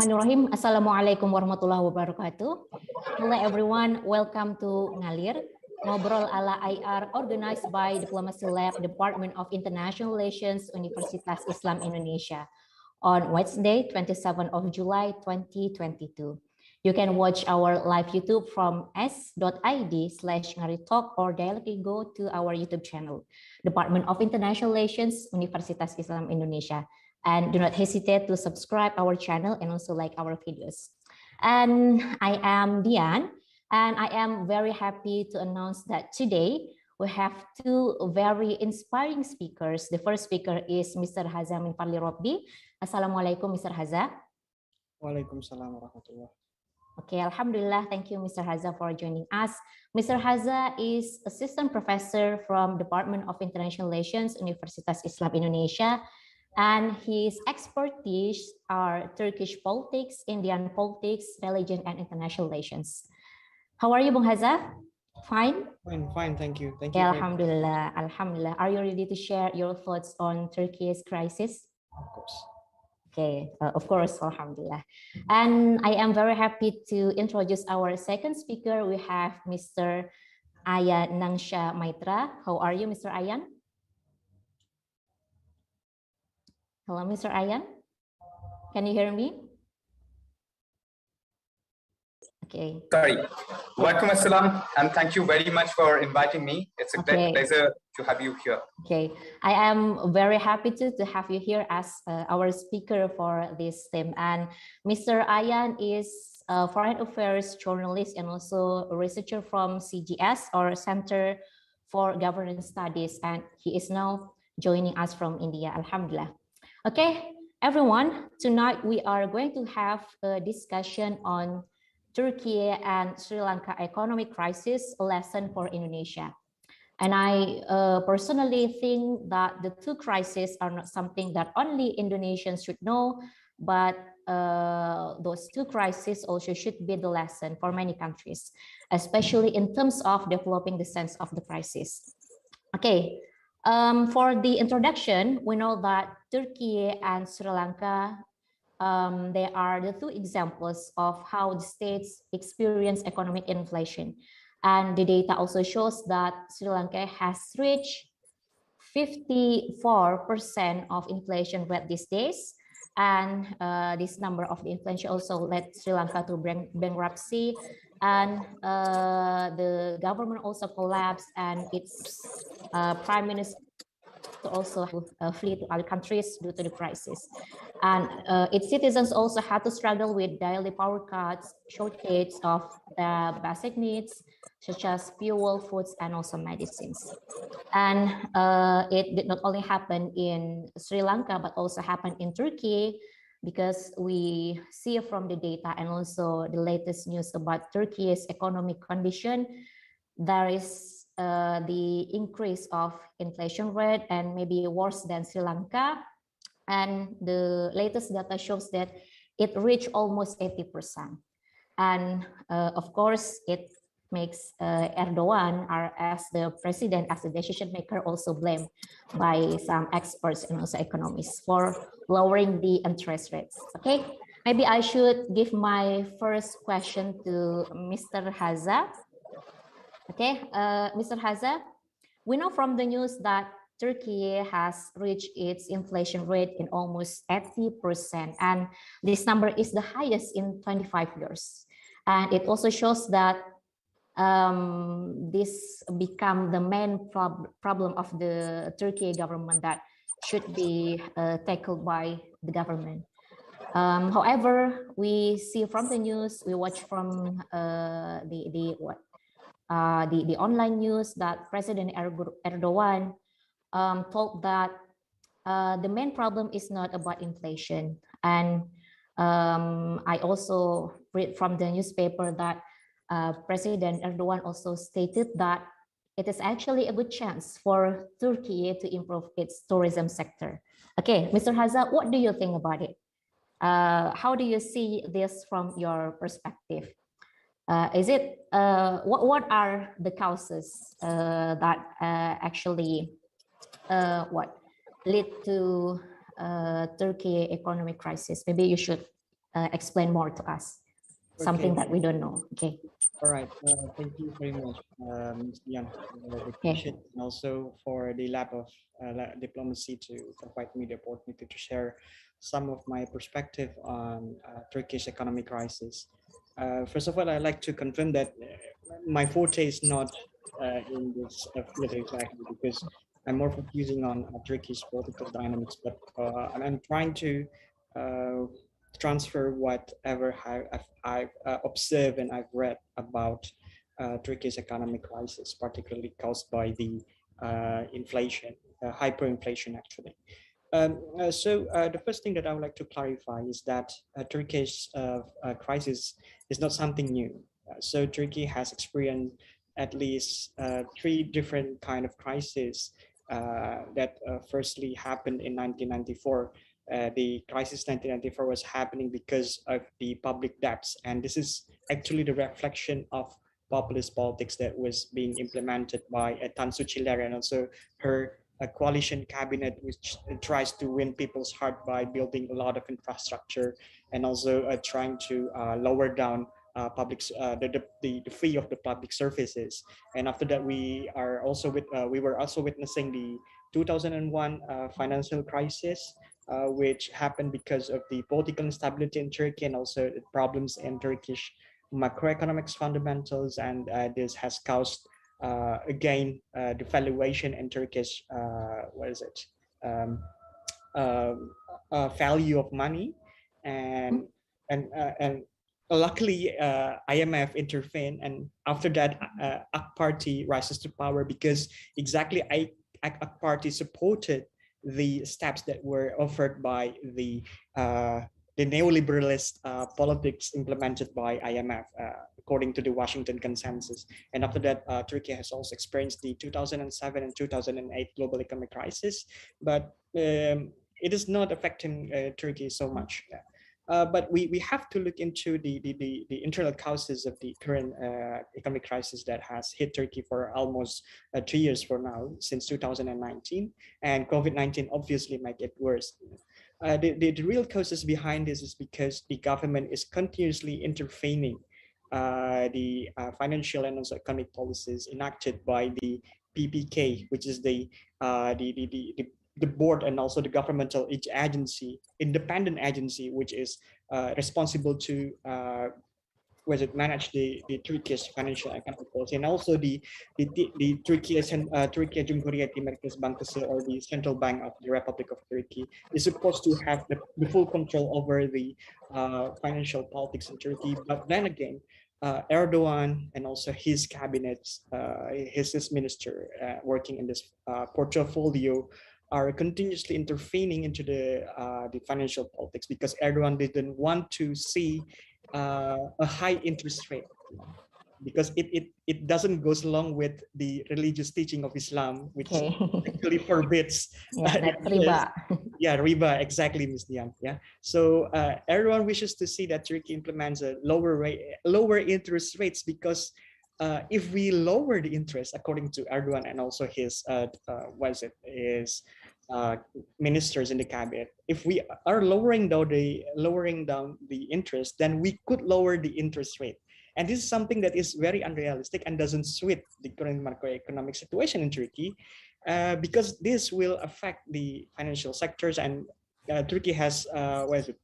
Bismillahirrahmanirrahim. Assalamualaikum warahmatullahi wabarakatuh. Hello everyone, welcome to Ngalir, Ngobrol ala IR organized by Diplomacy Lab, Department of International Relations, Universitas Islam Indonesia on Wednesday, 27 of July 2022. You can watch our live YouTube from s.id slash ngaritalk or directly go to our YouTube channel, Department of International Relations, Universitas Islam Indonesia and do not hesitate to subscribe our channel and also like our videos. And I am Dian, and I am very happy to announce that today we have two very inspiring speakers. The first speaker is Mr. Hadza Min Fadhli Robby. Assalamualaikum, Mr. Hadza. Waalaikumsalam warahmatullahi Okay, Alhamdulillah. Thank you, Mr. Hadza, for joining us. Mr. Hadza is assistant professor from Department of International Relations, Universitas Islam Indonesia, and his expertise are Turkish politics, Indian politics, religion, and international relations. How are you, Bung Hadza? Fine? Fine, fine, thank you. Thank you. Alhamdulillah, Alhamdulillah. Are you ready to share your thoughts on Turkey's crisis? Of course. Okay, uh, of course, Alhamdulillah. And I am very happy to introduce our second speaker. We have Mr. Ayanangsha Maitra. How are you, Mr. Ayan? Hello, Mr. Ayan. Can you hear me? Okay. Sorry. Welcome, Assalam, and thank you very much for inviting me. It's a Okay. great pleasure to have you here. Okay, I am very happy to, to have you here as uh, our speaker for this theme. And Mr. Ayan is a foreign affairs journalist and also a researcher from CGS or Center for Governance Studies. And he is now joining us from India, Alhamdulillah. Okay, everyone, tonight we are going to have a discussion on Turkey and Sri Lanka economic crisis, lesson for Indonesia. And I uh, personally think that the two crises are not something that only Indonesians should know, but uh, those two crises also should be the lesson for many countries, especially in terms of developing the sense of the crisis. Okay, um, for the introduction, we know that Turkey and Sri Lanka, um, they are the two examples of how the states experience economic inflation. And the data also shows that Sri Lanka has reached 54% of inflation rate these days. And uh, this number of the inflation also led Sri Lanka to bank bankruptcy. And uh, the government also collapsed and its uh, prime minister also uh, flee to other countries due to the crisis. And uh, its citizens also had to struggle with daily power cuts, shortage of uh, basic needs, such as fuel, foods, and also medicines. And uh, it did not only happen in Sri Lanka, but also happened in Turkey, because we see from the data and also the latest news about Turkey's economic condition, there is uh, the increase of inflation rate and maybe worse than Sri Lanka. And the latest data shows that it reached almost 80%. And uh, of course, it makes uh, Erdogan as the president, as the decision maker, also blamed by some experts and also economists for lowering the interest rates. Okay, maybe I should give my first question to Mr. Hadza. Okay, uh, Mr. Hadza, we know from the news that Turkey has reached its inflation rate in almost 80%, and this number is the highest in 25 years. And it also shows that um, this become the main prob problem of the Turkey government that should be uh, tackled by the government. Um, however, we see from the news, we watch from uh, the the what uh, the the online news that President Erdogan um, told that uh, the main problem is not about inflation, and um, I also read from the newspaper that uh, President Erdogan also stated that it is actually a good chance for Turkey to improve its tourism sector. Okay, Mr. Hadza, what do you think about it? Uh, how do you see this from your perspective? Uh, is it uh, what what are the causes uh, that uh, actually uh, what lead to Turkey economic crisis? Maybe you should uh, explain more to us something Okay. that we don't know. Okay. All right. Uh, thank you very much, uh, Ms. Yan, for the question and also for the lab of uh, diplomacy to provide me the opportunity to share some of my perspective on uh, Turkish economic crisis. Uh, first of all, I'd like to confirm that my forte is not uh, in this field exactly because I'm more focusing on uh, Turkish political dynamics, but uh, I'm trying to uh, transfer whatever I've, I've uh, observed and I've read about uh, Turkey's economic crisis, particularly caused by the uh, inflation, uh, hyperinflation actually. Um, uh, so uh, the first thing that I would like to clarify is that uh, crisis is not something new. So Turkey has experienced at least three different kind of crises that firstly happened in 1994 uh, the crisis 1994 was happening because of the public debts. And this is actually the reflection of populist politics that was being implemented by uh, Tansu Çiller and also her uh, coalition cabinet which tries to win people's heart by building a lot of infrastructure and also uh, trying to uh, lower down uh, public uh, the, the, the fee of the public services. And after that we are also with uh, we were also witnessing the 2001 uh, financial crisis uh, which happened because of the political instability in Turkey and also problems in Turkish macroeconomics fundamentals. And uh, this has caused, uh, again, uh, the valuation in Turkish, uh, what is it, um, value of money. And, and, and luckily, IMF intervened. And after that, AK Party rises to power because exactly I, AK Party supported the steps that were offered by the uh, the neoliberalist uh, politics implemented by IMF, uh, according to the Washington Consensus. And after that, uh, Turkey has also experienced the 2007 and 2008 global economic crisis, but um, it is not affecting uh, Turkey so much. Uh, but we, we have to look into the, the, the, the internal causes of the current uh, economic crisis that has hit Turkey for almost uh, two years for now, since 2019 and COVID-19 obviously make it worse. Uh, the, the, the real causes behind this is because the government is continuously intervening uh, the financial and also economic policies enacted by the PPK, which is the, the, the, the, the, board and also the governmental ag- agency, independent agency, which is uh, responsible to uh, it manage the, the Turkish financial economic policy and also the the, the, the Turkey uh, Turkey Cumhuriyeti Merkez Bankası or the central bank of the Republic of Turkey is supposed to have the, the full control over the uh, financial politics in Turkey. But then again, uh, Erdogan and also his cabinet, uh, his, his minister uh, working in this uh, portfolio are continuously intervening into the uh, the financial politics because Erdogan didn't want to see uh, a high interest rate because it, it it doesn't goes along with the religious teaching of Islam, which Okay. actually forbids yeah, Uh, riba. yeah riba exactly Ms. Dian yeah so uh, everyone wishes to see that Turkey implements a lower rate lower interest rates because uh, if we lower the interest according to Erdogan and also his uh, uh, what is it his uh, ministers in the cabinet. If we are lowering down the lowering down the interest then we could lower the interest rate. And this is something that is very unrealistic and doesn't suit the current macroeconomic situation in Turkey uh, because this will affect the financial sectors and uh, Turkey has uh, it,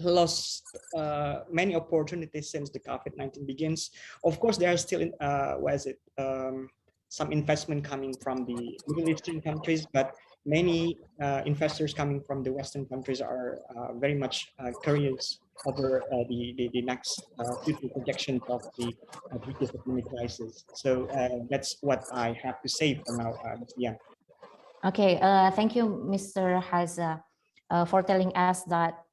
lost uh, many opportunities since the COVID-19 begins. Of course, there are still uh, it, um, some investment coming from the Middle Eastern countries, but many uh, investors coming from the Western countries are uh, very much uh, curious over uh, the, the, the next uh, future projections of the uh, economic crisis. So that's what I have to say for now, Ms. Okay, thank you, Mr. Hadza, for telling us that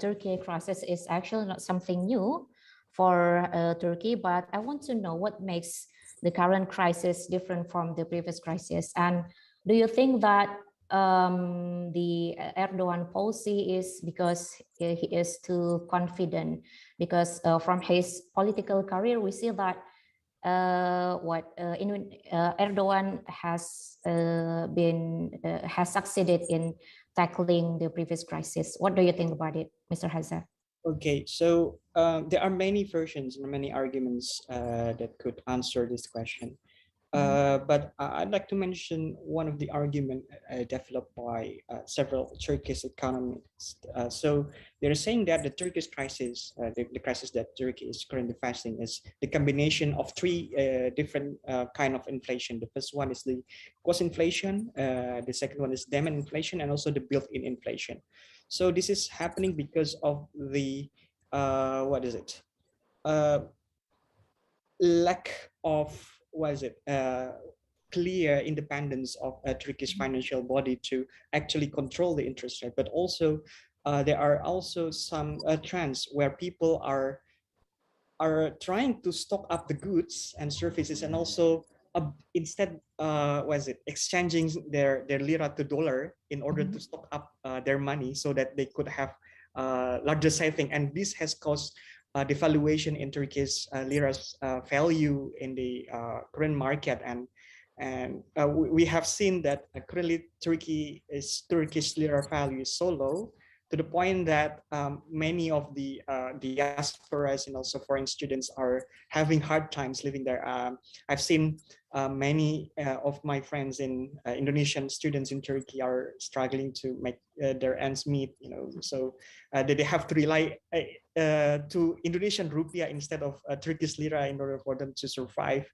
Turkey crisis is actually not something new for Turkey, but I want to know what makes the current crisis different from the previous crisis. And do you think that um, the Erdogan policy is because he is too confident? Because uh, from his political career, we see that uh, what uh, in, uh, Erdogan has uh, been uh, has succeeded in tackling the previous crisis. What do you think about it, Mr. Hadza? Okay, so um, there are many versions and many arguments that could answer this question. Uh, but I'd like to mention one of the argument uh, developed by uh, several Turkish economists. Uh, so they're saying that the Turkish crisis, uh, the, the crisis that Turkey is currently facing, is the combination of three uh, different uh, kind of inflation. The first one is the cost inflation. Uh, the second one is demand inflation, and also the built-in inflation. So this is happening because of the uh, what is it? Uh, lack of what is it? Uh, clear independence of a Turkish financial body to actually control the interest rate, but also uh, there are also some uh, trends where people are are trying to stock up the goods and services and also uh, instead uh what is it exchanging their their lira to dollar in order to stock up uh, their money so that they could have uh, larger saving. And this has caused devaluation in Turkey's uh, lira's uh, value in the uh, current market. And and uh, we, we have seen that uh, currently Turkey is Turkish lira value is so low to the point that um, many of the uh, diasporas and also foreign students are having hard times living there. Um, I've seen uh, many uh, of my friends in uh, Indonesian students in Turkey are struggling to make uh, their ends meet. You know, so uh, they, they have to rely to Indonesian rupiah instead of uh, Turkish lira in order for them to survive.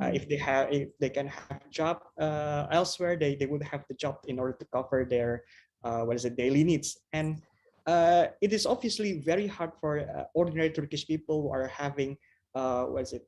Uh, if they have, if they can have a job uh, elsewhere, they they would have the job in order to cover their what is it daily needs. And uh, it is obviously very hard for uh, ordinary Turkish people who are having uh, what is it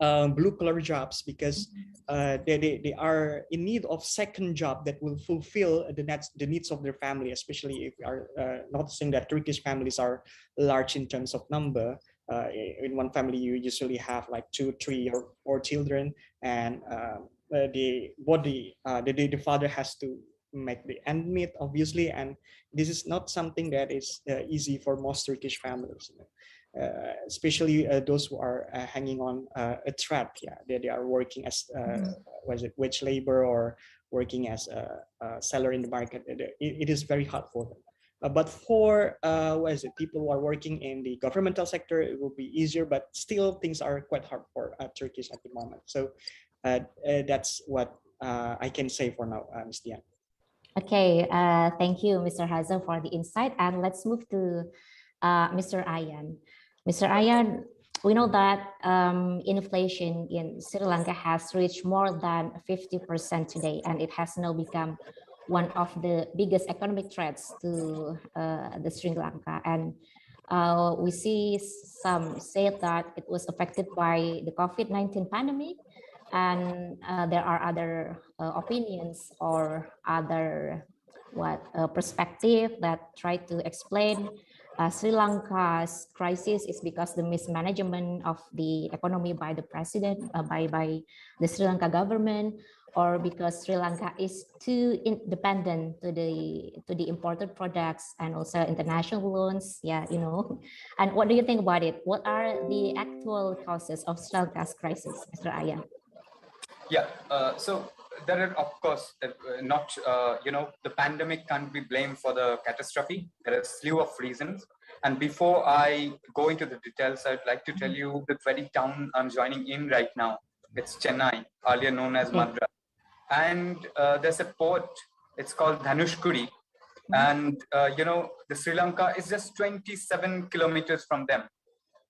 um, blue collar jobs because uh, they, they, they are in need of second job that will fulfill the needs the needs of their family especially if we are uh, noticing that Turkish families are large in terms of number. Uh, in one family you usually have like two three or four children and um, uh, the body uh, the, the the father has to make the end meet obviously and this is not something that is uh, easy for most Turkish families, you know. uh, especially uh, those who are uh, hanging on uh, a trap. Yeah, they, they are working as uh, was it wage labor or working as a, a seller in the market. It, it- is very hard for them. Uh, but for uh, what is it, people who are working in the governmental sector, it will be easier. But still, things are quite hard for uh, Turkish at the moment. So uh, uh, that's what uh, I can say for now, uh, Ms. Dian. Okay, uh, thank you, Mr. Hadza, for the insight. And let's move to uh, Mr. Ayan. Mr. Ayan, we know that um, inflation in Sri Lanka has reached more than 50% today, and it has now become one of the biggest economic threats to uh, the Sri Lanka. And uh, we see some say that it was affected by the COVID-19 pandemic, and uh, there are other uh, opinions or other what uh, perspective that try to explain uh, Sri Lanka's crisis is because the mismanagement of the economy by the president, uh, by by the Sri Lanka government, or because Sri Lanka is too in- dependent to the to the imported products and also international loans. Yeah, you know. And what do you think about it? What are the actual causes of Sri Lanka's crisis, Mr. Ayan? Yeah. Uh, so there are, of course, uh, not, uh, you know, the pandemic can't be blamed for the catastrophe. There are a slew of reasons. And before I go into the details, I'd like to tell you the very town I'm joining in right now. It's Chennai, earlier known as Okay. Madras. And uh, there's a port, it's called Dhanushkodi. And, uh, you know, the Sri Lanka is just 27 kilometers from them,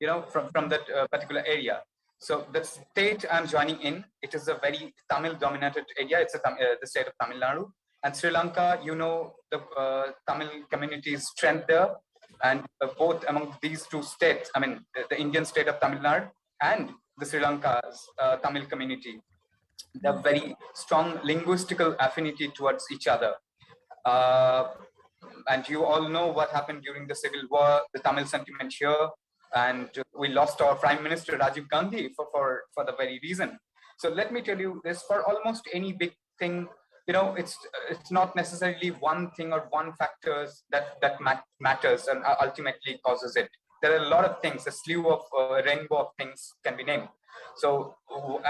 you know, from, from that uh, particular area. So the state I'm joining in, it is a very Tamil dominated area. It's a, uh, the state of Tamil Nadu. And Sri Lanka, you know, the uh, Tamil community's strength there. And uh, both among these two states, I mean, the, the Indian state of Tamil Nadu and the Sri Lanka's uh, Tamil community, they have very strong linguistical affinity towards each other. Uh, and you all know what happened during the civil war, the Tamil sentiment here, and we lost our prime minister Rajiv Gandhi for, for, for the very reason. So let me tell you this: for almost any big thing, you know, it's it's not necessarily one thing or one factors that that mat- matters and ultimately causes it. There are a lot of things, a slew of uh, rainbow of things can be named. So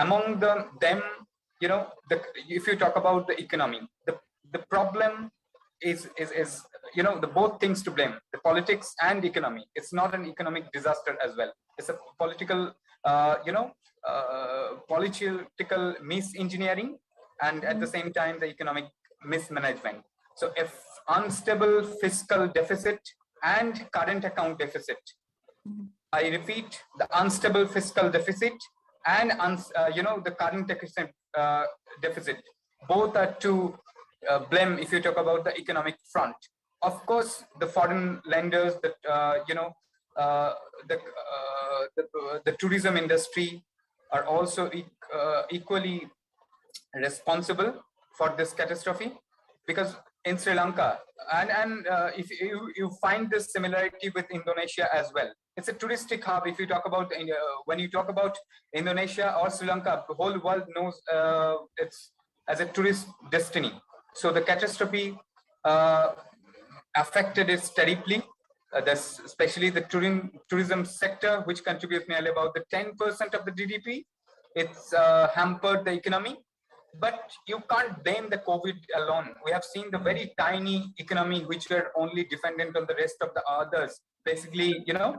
among them, them, you know, the, if you talk about the economy, the the problem is is is you know, the both things to blame, the politics and economy. It's not an economic disaster as well. It's a political, uh, you know, uh, political misengineering and at the same time, the economic mismanagement. So if unstable fiscal deficit and current account deficit, I repeat, the unstable fiscal deficit and uh, you know the current deficit, uh, deficit both are to uh, blame if you talk about the economic front of course the foreign lenders that uh, you know uh, the, uh, the, the tourism industry are also e equally responsible for this catastrophe because in Sri Lanka and and if you, you find this similarity with Indonesia as well it's a touristic hub. If you talk about uh, when you talk about Indonesia or Sri Lanka, the whole world knows uh, it's as a tourist destiny. So the catastrophe uh, affected it terribly. Uh, especially the tourism tourism sector, which contributes nearly about the 10% of the GDP. It's uh, hampered the economy, but you can't blame the COVID alone. We have seen the very tiny economy, which were only dependent on the rest of the others. Basically, you know,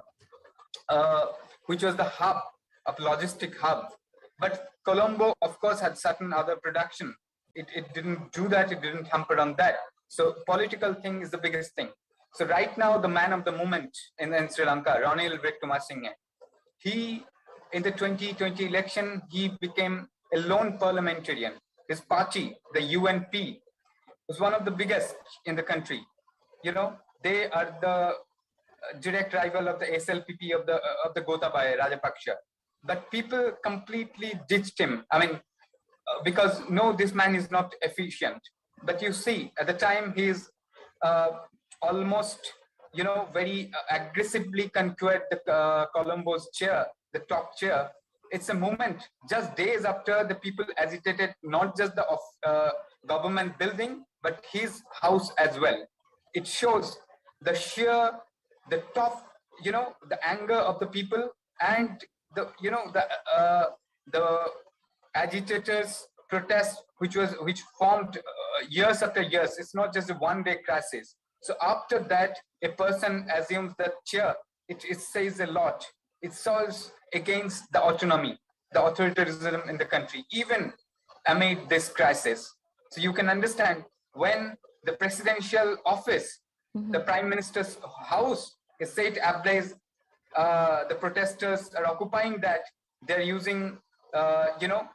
uh, which was the hub of logistic hub. But Colombo, of course, had certain other production. It, it didn't do that. It didn't hamper on that. So political thing is the biggest thing. So right now, the man of the moment in, in Sri Lanka, Ranil Wickremesinghe, he, in the 2020 election, he became a lone parliamentarian. His party, the UNP, was one of the biggest in the country. You know, they are the direct rival of the SLPP of the uh, of the Gotabaya Rajapaksa. But people completely ditched him. I mean, uh, because no, this man is not efficient. But you see, at the time he's uh, almost, you know, very uh, aggressively conquered the uh, Colombo's chair, the top chair. It's a moment just days after the people agitated not just the uh, government building, but his house as well. It shows the sheer the tough, you know, the anger of the people and the, you know, the uh, the agitators protest, which was which formed uh, years after years. It's not just a one-day crisis. So after that, a person assumes that chair. It, it says a lot. It solves against the autonomy, the authoritarianism in the country, even amid this crisis. So you can understand when the presidential office, mm-hmm. the prime minister's house Estate Ablaze, uh, the protesters are occupying that. They're using, uh, you know,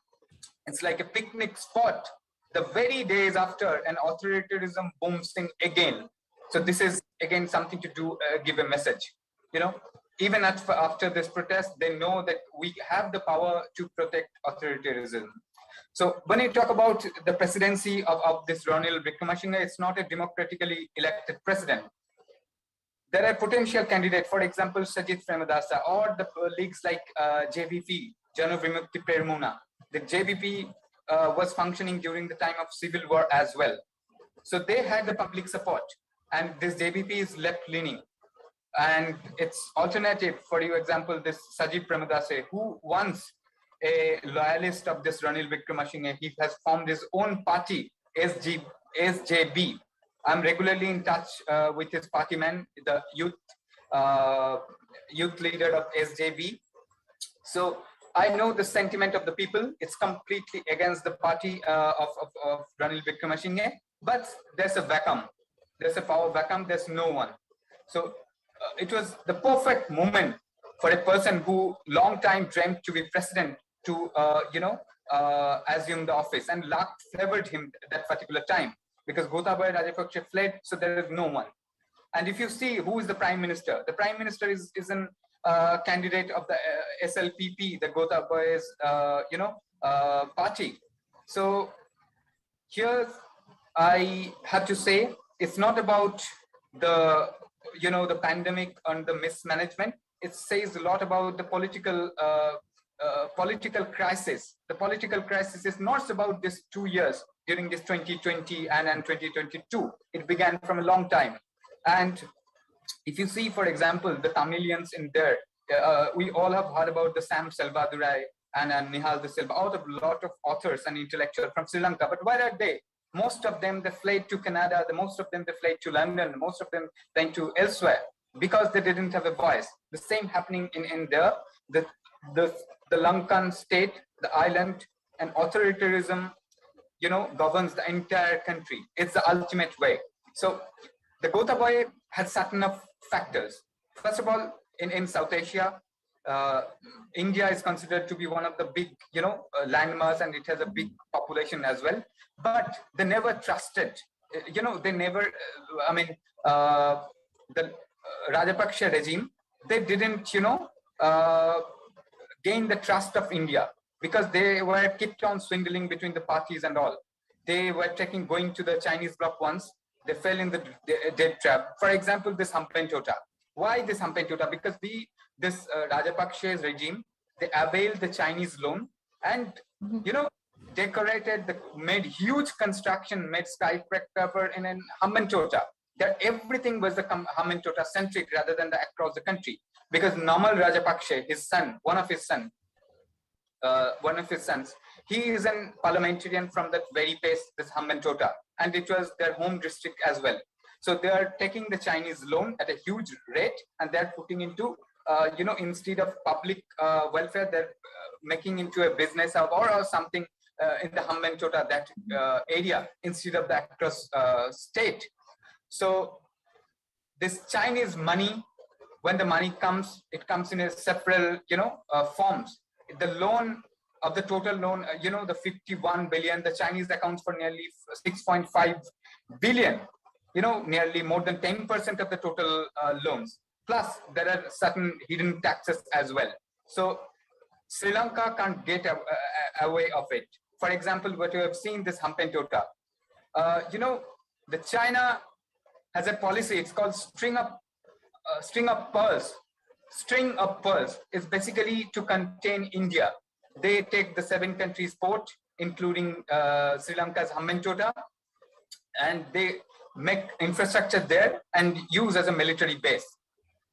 it's like a picnic spot. The very days after an authoritarianism booms in again. So this is again something to do, uh, give a message. You know, even at, after this protest, they know that we have the power to protect authoritarianism. So when you talk about the presidency of, of this Ranil Wickremesinghe, it's not a democratically elected president there are potential candidates, for example, Sajith Premadasa or the leagues like uh, JVP, Jana Vimukti. The JVP uh, was functioning during the time of civil war as well. So they had the public support and this JVP is left leaning. And its alternative, for example, this Sajith Premadasa, who once a loyalist of this Ranil Wickremesinghe, he has formed his own party, SG, SJB, I'm regularly in touch uh, with his party man, the youth uh, youth leader of SJB. So I know the sentiment of the people. It's completely against the party uh, of, of, of Ranil Wickremesinghe, but there's a vacuum. There's a power vacuum. There's no one. So uh, it was the perfect moment for a person who long time dreamt to be president to, uh, you know, uh, assume the office and luck favored him that particular time because Gotabaya Rajapaksa fled, so there is no one. And if you see who is the prime minister, the prime minister is, is an uh, candidate of the uh, SLPP, the Gotabaya's, uh, you know, uh, party. So here I have to say, it's not about the, you know, the pandemic and the mismanagement. It says a lot about the political uh, uh, political crisis. The political crisis is not about this two years during this 2020 and, and 2022. It began from a long time. And if you see, for example, the Tamilians in there, uh, we all have heard about the Shyam Selvadurai and, and Nihal de Silva, out of a lot of authors and intellectuals from Sri Lanka. But where are they? most of them they fled to Canada, the most of them they fled to London, most of them went to elsewhere because they didn't have a voice. The same happening in India. The the the Lankan state, the island, and authoritarianism, you know, governs the entire country. It's the ultimate way. So the Gotabaya has certain factors. First of all, in, in South Asia, uh, India is considered to be one of the big, you know, uh, landmass and it has a big population as well. But they never trusted, uh, you know, they never, uh, I mean, uh, the Rajapaksha regime, they didn't, you know, uh, gain the trust of India because they were kept on swindling between the parties and all. They were taking, going to the Chinese bloc once, they fell in the dead trap. For example, this Hampen Tota. Why this Tota? Because the this uh, Rajapaksa's regime, they availed the Chinese loan and, mm -hmm. you know, decorated, the, made huge construction, made skyscraper in an Hambantota. That everything was the Hambantota centric rather than the across the country. Because Namal Rajapaksa, his son, one of his son, uh, one of his sons, he is an parliamentarian from that very place, this Hambantota, and it was their home district as well. So they are taking the Chinese loan at a huge rate, and they're putting into uh, you know, instead of public uh, welfare, they're uh, making into a business or, or something uh, in the Hambantota, that uh, area, instead of the across state. So this Chinese money, when the money comes, it comes in a several, you know, forms. The loan of the total loan, you know, the 51 billion, the Chinese accounts for nearly 6.5 billion, you know, nearly more than 10% of the total loans. Plus, there are certain hidden taxes as well. So Sri Lanka can't get away of it. For example, what you have seen this Hambantota. Uh, you know, the China has a policy. It's called string up, uh, string up pearls. String up pearls is basically to contain India. They take the seven countries port, including uh, Sri Lanka's Hambantota, and they make infrastructure there and use as a military base.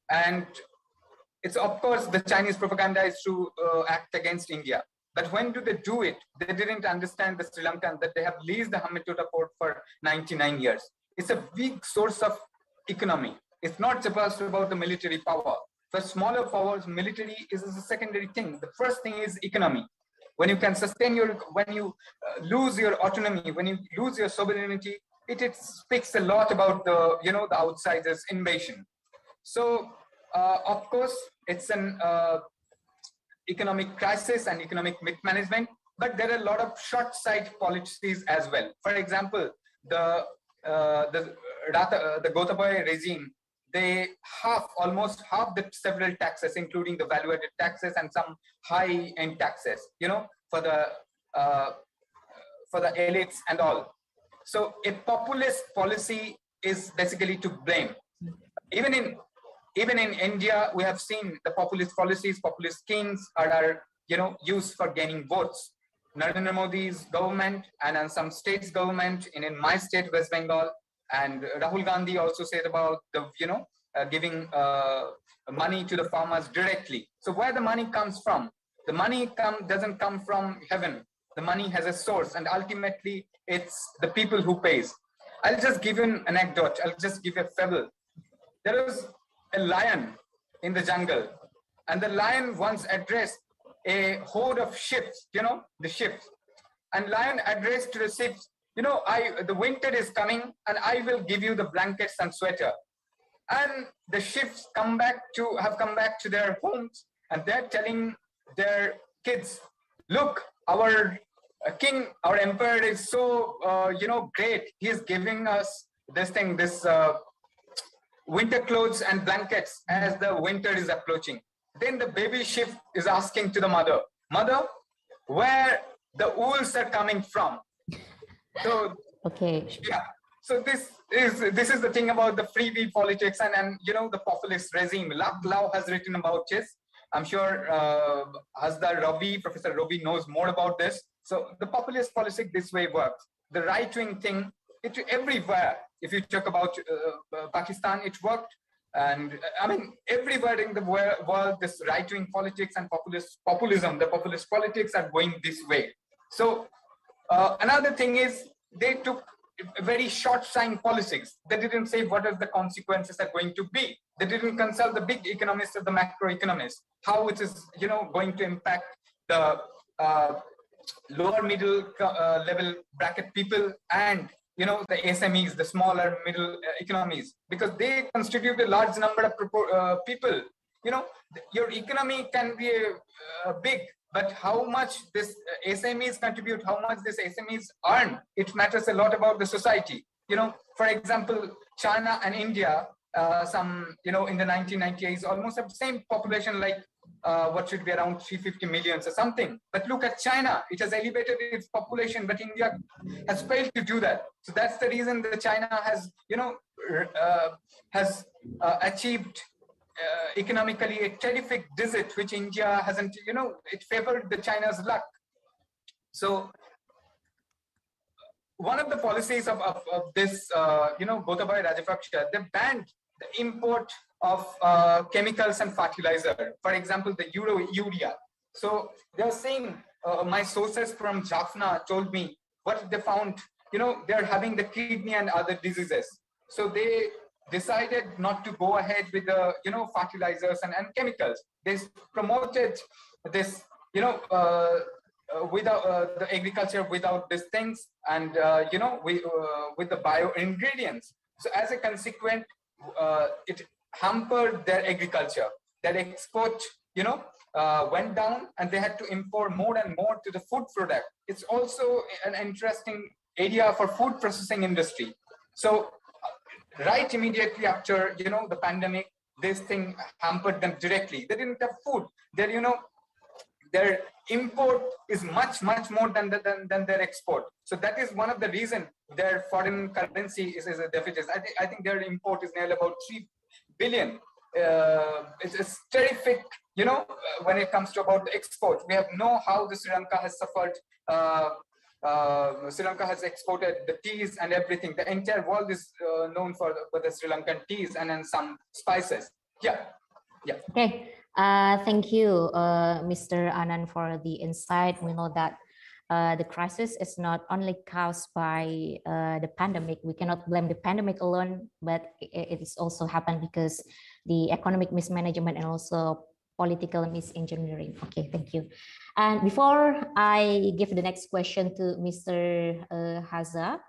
And it's of course the Chinese propaganda is to uh, act against India. But when do they do it? They didn't understand the Sri Lankan that they have leased the Hambantota port for 99 years. It's a big source of economy. It's not supposed about the military power. For smaller powers, military is a secondary thing. The first thing is economy. When you can sustain your, when you uh, lose your autonomy, when you lose your sovereignty, it, it speaks a lot about the, you know, the outsiders invasion. So uh, of course, it's an uh, economic crisis and economic mismanagement, but there are a lot of short sight policies as well. For example, the uh, the Rata, the Gotabaya regime, they half, almost half the several taxes, including the value-added taxes and some high-end taxes, you know, for the uh, for the elites and all. So a populist policy is basically to blame. Even in even in India, we have seen the populist policies, populist schemes are, are you know, used for gaining votes. Narendra Modi's government and some states government, in, in my state, West Bengal, and Rahul Gandhi also said about the, you know, uh, giving uh, money to the farmers directly. So where the money comes from? The money come doesn't come from heaven. The money has a source, and ultimately, it's the people who pays. I'll just give an anecdote. I'll just give a fable. There was a lion in the jungle. And the lion once addressed a horde of ships, you know, the ships. And lion addressed to the ships, you know, I the winter is coming and I will give you the blankets and sweater. And the ships come back to have come back to their homes and they're telling their kids, look, our uh, king, our emperor is so, uh, you know, great. He is giving us this thing, this uh, winter clothes and blankets as the winter is approaching. Then the baby sheep is asking to the mother, Mother, where the wools are coming from? So, okay. Yeah. So this is this is the thing about the freebie politics and, and you know the populist regime. Lau has written about this. I'm sure uh, Hasdar Ravi, Professor Ravi knows more about this. So the populist politics this way works. The right-wing thing, it everywhere if you talk about uh, uh, Pakistan, it worked. And I mean, everywhere in the world, this right-wing politics and populist populism, the populist politics are going this way. So uh, another thing is they took very short signed policies. They didn't say what are the consequences are going to be. They didn't consult the big economists or the macroeconomists, how it is, you know, going to impact the uh, lower middle uh, level bracket people and you know the SMEs, the smaller middle uh, economies, because they constitute a large number of uh, people. You know, your economy can be uh, big, but how much this uh, SMEs contribute, how much this SMEs earn, it matters a lot about the society. You know, for example, China and India, uh, some, you know, in the 1990s, almost the same population like uh, what should be around 350 millions or something. But look at China, it has elevated its population, but India has failed to do that. So that's the reason that China has, you know, uh, has uh, achieved uh, economically a terrific digit, which India hasn't, you know, it favored the China's luck. So one of the policies of, of, of this, uh, you know, Gotabaya Rajapaksa, they banned the import of uh, chemicals and fertilizer. For example, the euro urea. So they're saying, uh, my sources from Jaffna told me what they found, you know, they're having the kidney and other diseases. So they decided not to go ahead with the, you know, fertilizers and, and chemicals. They promoted this, you know, uh, uh, without uh, the agriculture without these things and uh, you know we, uh, with the bio ingredients so as a consequence uh, it hampered their agriculture. Their export, you know, went down and they had to import more and more to the food product. It's also an interesting area for food processing industry. So right immediately after, you know, the pandemic, this thing hampered them directly. They didn't have food. Their, you know, their import is much, much more than, the, than, than their export. So that is one of the reason their foreign currency is, is a deficit. I think, I think their import is nearly about 3 billion. Uh, it's, it's, terrific, you know, when it comes to about the export. We have know how the Sri Lanka has suffered. Uh, uh, Sri Lanka has exported the teas and everything. The entire world is uh, known for the, for the Sri Lankan teas and then some spices. Yeah, yeah. Okay. Uh, thank you, Mr. Anand, for the insight. We know that uh, the crisis is not only caused by uh, the pandemic. We cannot blame the pandemic alone, but it, it is also happened because the economic mismanagement and also political misengineering. Okay, thank you. And before I give the next question to Mr. Uh, Hadza,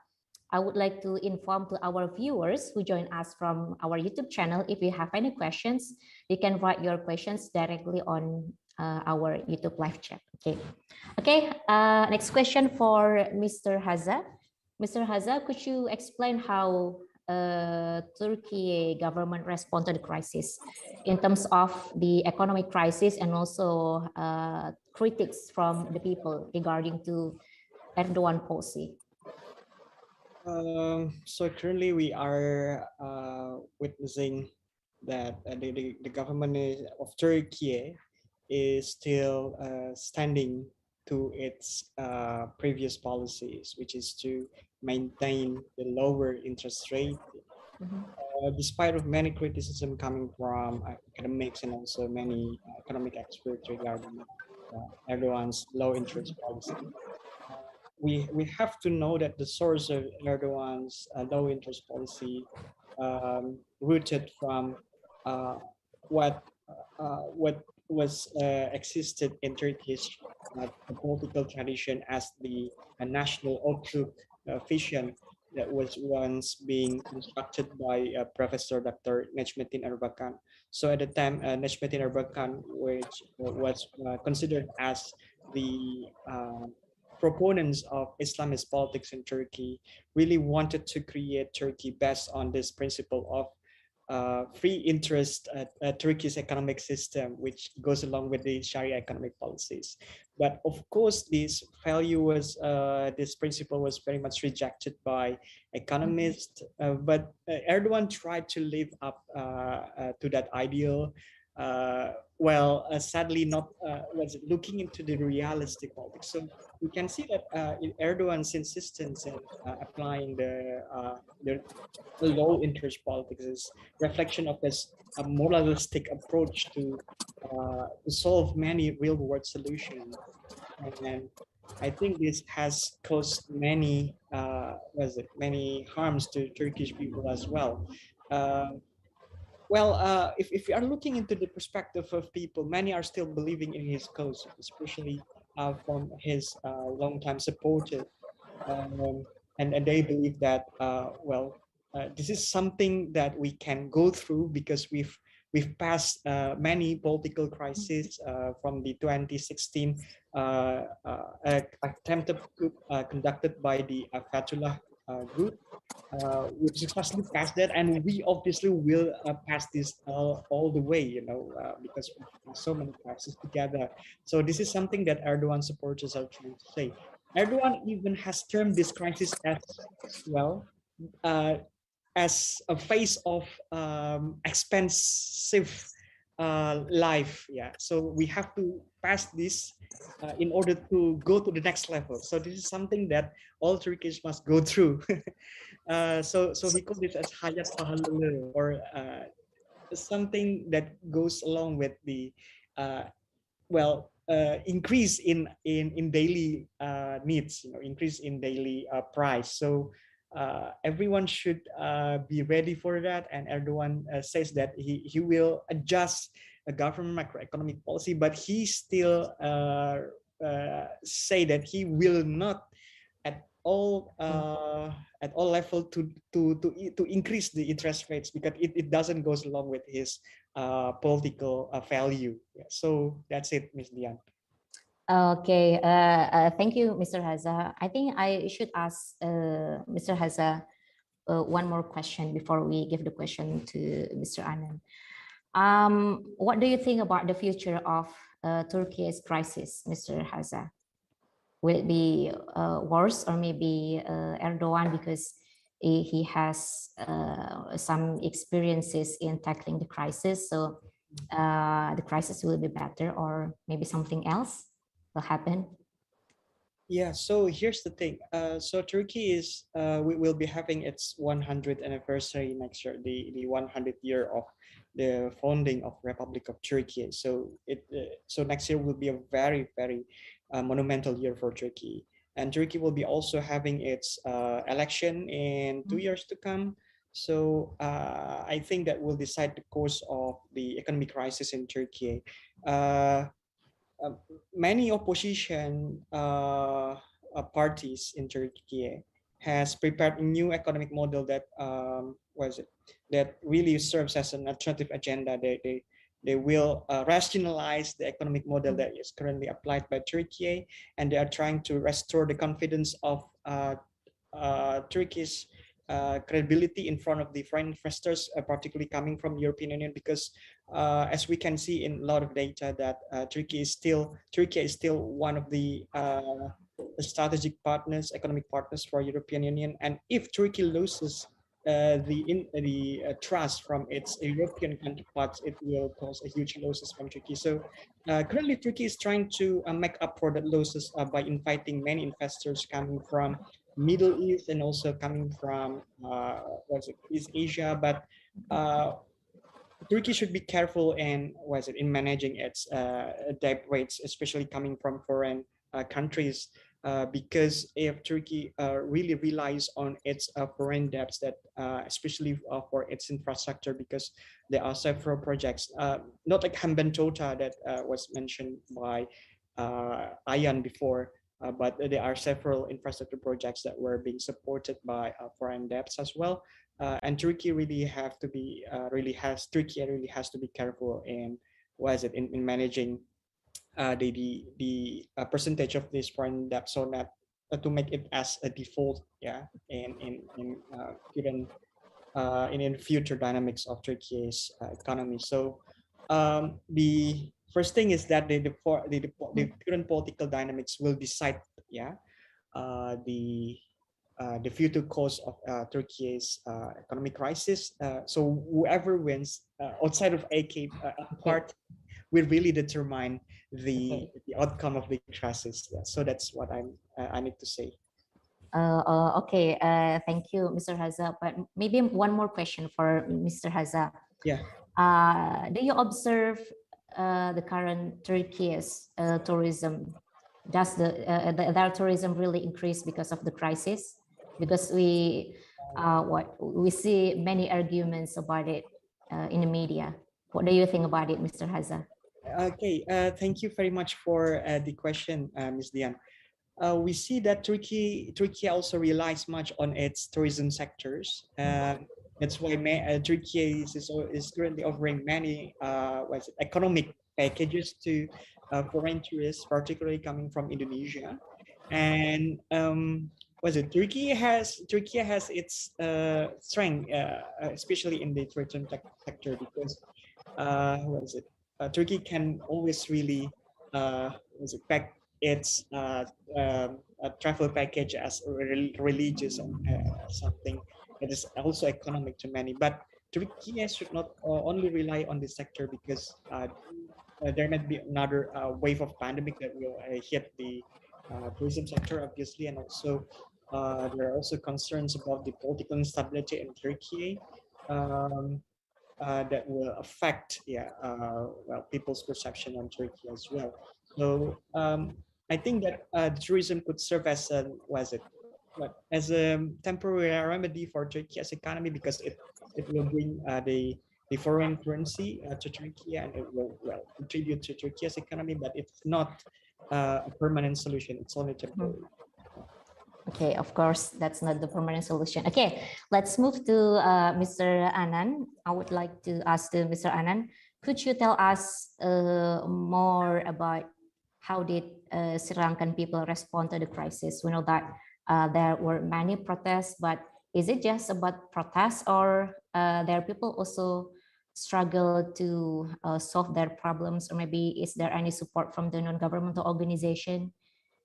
I would like to inform to our viewers who join us from our YouTube channel, if you have any questions, you can write your questions directly on uh, our YouTube live chat. Okay. Okay. Uh, next question for Mr. Hadza. Mr. Hadza, could you explain how uh, Turkey government respond to the crisis in terms of the economic crisis and also uh, critics from the people regarding to Erdogan policy? Um, so currently we are uh, witnessing that uh, the, the, the government of Turkey is still uh, standing to its uh, previous policies, which is to maintain the lower interest rate. Mm -hmm. uh, despite of many criticism coming from academics and also many economic experts regarding uh, Erdogan's low interest policy. we, we have to know that the source of Erdogan's uh, low interest policy um, rooted from uh, what what was uh, existed in Turkish uh, political tradition as the national outlook uh, vision that was once being constructed by uh, Professor Dr. Necmettin Erbakan. So at the time, uh, Necmettin Erbakan, which was uh, considered as the uh, proponents of Islamist politics in Turkey, really wanted to create Turkey based on this principle of uh, free interest uh, uh, Turkey's economic system, which goes along with the Sharia economic policies. But of course, this value was, uh, this principle was very much rejected by economists. Uh, but uh, Erdogan tried to live up to that ideal uh, well, uh, sadly not uh, was looking into the realistic politics. So we can see that uh, Erdogan's insistence in uh, applying the, uh, the, low interest politics is reflection of this moralistic approach to, to solve many real world solutions. And I think this has caused many, uh, was it many harms to Turkish people as well. Uh, well, uh, if, if you are looking into the perspective of people, many are still believing in his cause, especially uh, from his uh, longtime supporter. Um, and, and they believe that, uh, well, uh, this is something that we can go through because we've we've passed uh, many political crises uh, from the 2016 uh, uh, attempted coup conducted by the Fethullah Uh, group. we successfully passed that, and we obviously will uh, pass this uh, all the way, you know, because so many crises together. So this is something that Erdogan supporters are trying to say. Erdogan even has termed this crisis as well uh, as a phase of um, expensive uh, life. Yeah, so we have to pass this uh, in order to go to the next level. So this is something that all Turkish must go through. uh, so so he called this as hayat pahalulu or uh, something that goes along with the uh, well uh, increase in in in daily uh, needs you know increase in daily uh, price so everyone should uh, be ready for that. And Erdogan uh, says that he, he will adjust a government macroeconomic policy, but he still uh, uh, say that he will not at all uh, at all level to to to to increase the interest rates because it, it doesn't goes along with his political value. Yeah, so that's it, Ms. Dian. Okay, uh, uh, thank you, Mr. Hadza. I think I should ask uh, Mr. Hadza uh, one more question before we give the question to Mr. Anand. Um, what do you think about the future of uh, Turkey's crisis, Mr. Hadza? Will it be uh, worse or maybe Erdogan because he, he has some experiences in tackling the crisis, so the crisis will be better or maybe something else? Will happen? Yeah, so here's the thing. Uh, so Turkey is, uh, we will be having its 100th anniversary next year, the, the 100th year of the founding of Republic of Turkey. So it, uh, so next year will be a very, very uh, monumental year for Turkey. And Turkey will be also having its uh, election in two mm-hmm. years to come. So uh, I think that will decide the course of the economic crisis in Turkey. Uh, many opposition uh, uh, parties in Turkey has prepared a new economic model that um, was it that really serves as an alternative agenda. They they they will uh, rationalize the economic model that is currently applied by Turkey, and they are trying to restore the confidence of uh, uh, Turkish uh, credibility in front of the foreign investors, particularly coming from European Union, because uh, as we can see in a lot of data that uh, Turkey is still Turkey is still one of the uh, strategic partners, economic partners for European Union, and if Turkey loses uh, the in, the trust from its European counterparts, it will cause a huge losses from Turkey. So currently, Turkey is trying to make up for the losses by inviting many investors coming from Middle East and also coming from uh, what's it, East Asia. But uh, Turkey should be careful in was it in managing its uh, debt rates, especially coming from foreign uh, countries. Uh, because if Turkey uh, really relies on its uh, foreign debts, that uh, especially for its infrastructure, because there are several projects, not like Hambantota that was mentioned by Ayan before, uh, but there are several infrastructure projects that were being supported by uh, foreign debts as well. Uh, and Turkey really have to be really has Turkey really has to be careful in what is it in, in managing the the the percentage of this foreign debt so that to make it as a default yeah in in in uh, given uh, in, in future dynamics of Turkey's uh, economy. So um, the first thing is that the the, the, the, the current political dynamics will decide yeah uh, the uh, the future course of uh, Turkey's uh, economic crisis. Uh, so whoever wins uh, outside of AK part will really determine the the outcome of the crisis. Yeah. So that's what I'm I need to say. okay, thank you, Mr. Hadza. But maybe one more question for Mr. Hadza. Yeah. do you observe uh, the current Turkey's uh, tourism does the, uh, the their tourism really increase because of the crisis? Because we uh, what we see many arguments about it uh, in the media. What do you think about it, Mr. Hadza? Okay, uh, thank you very much for uh, the question, uh, Ms. Dian. Uh, we see that Turkey Turkey also relies much on its tourism sectors. That's why Turkey is, is, currently offering many it, economic packages to foreign tourists, particularly coming from Indonesia. And um, was it Turkey has Turkey has its uh, strength, uh, especially in the tourism sector, because uh, what is it? Uh, Turkey can always really uh, was it pack its uh, um, travel package as religious uh, something that is also economic to many. But Turkey should not uh, only rely on this sector because uh, uh, there might be another uh, wave of pandemic that will uh, hit the uh, tourism sector, obviously, and also uh, there are also concerns about the political instability in Turkey. Um, uh, that will affect, yeah, uh, well, people's perception on Turkey as well. So um, I think that uh, tourism could serve as a was it what as a temporary remedy for Turkey's economy because it it will bring uh, the the foreign currency to Turkey and it will well contribute to Turkey's economy, but it's not a permanent solution. It's only temporary. Okay, of course, that's not the permanent solution. Okay, let's move to uh, Mr. Anand. I would like to ask to Mr. Anand, could you tell us uh, more about how did uh, Sri Lankan people respond to the crisis? We know that uh, there were many protests, but is it just about protests or uh, there are people also struggle to uh, solve their problems or maybe is there any support from the non-governmental organization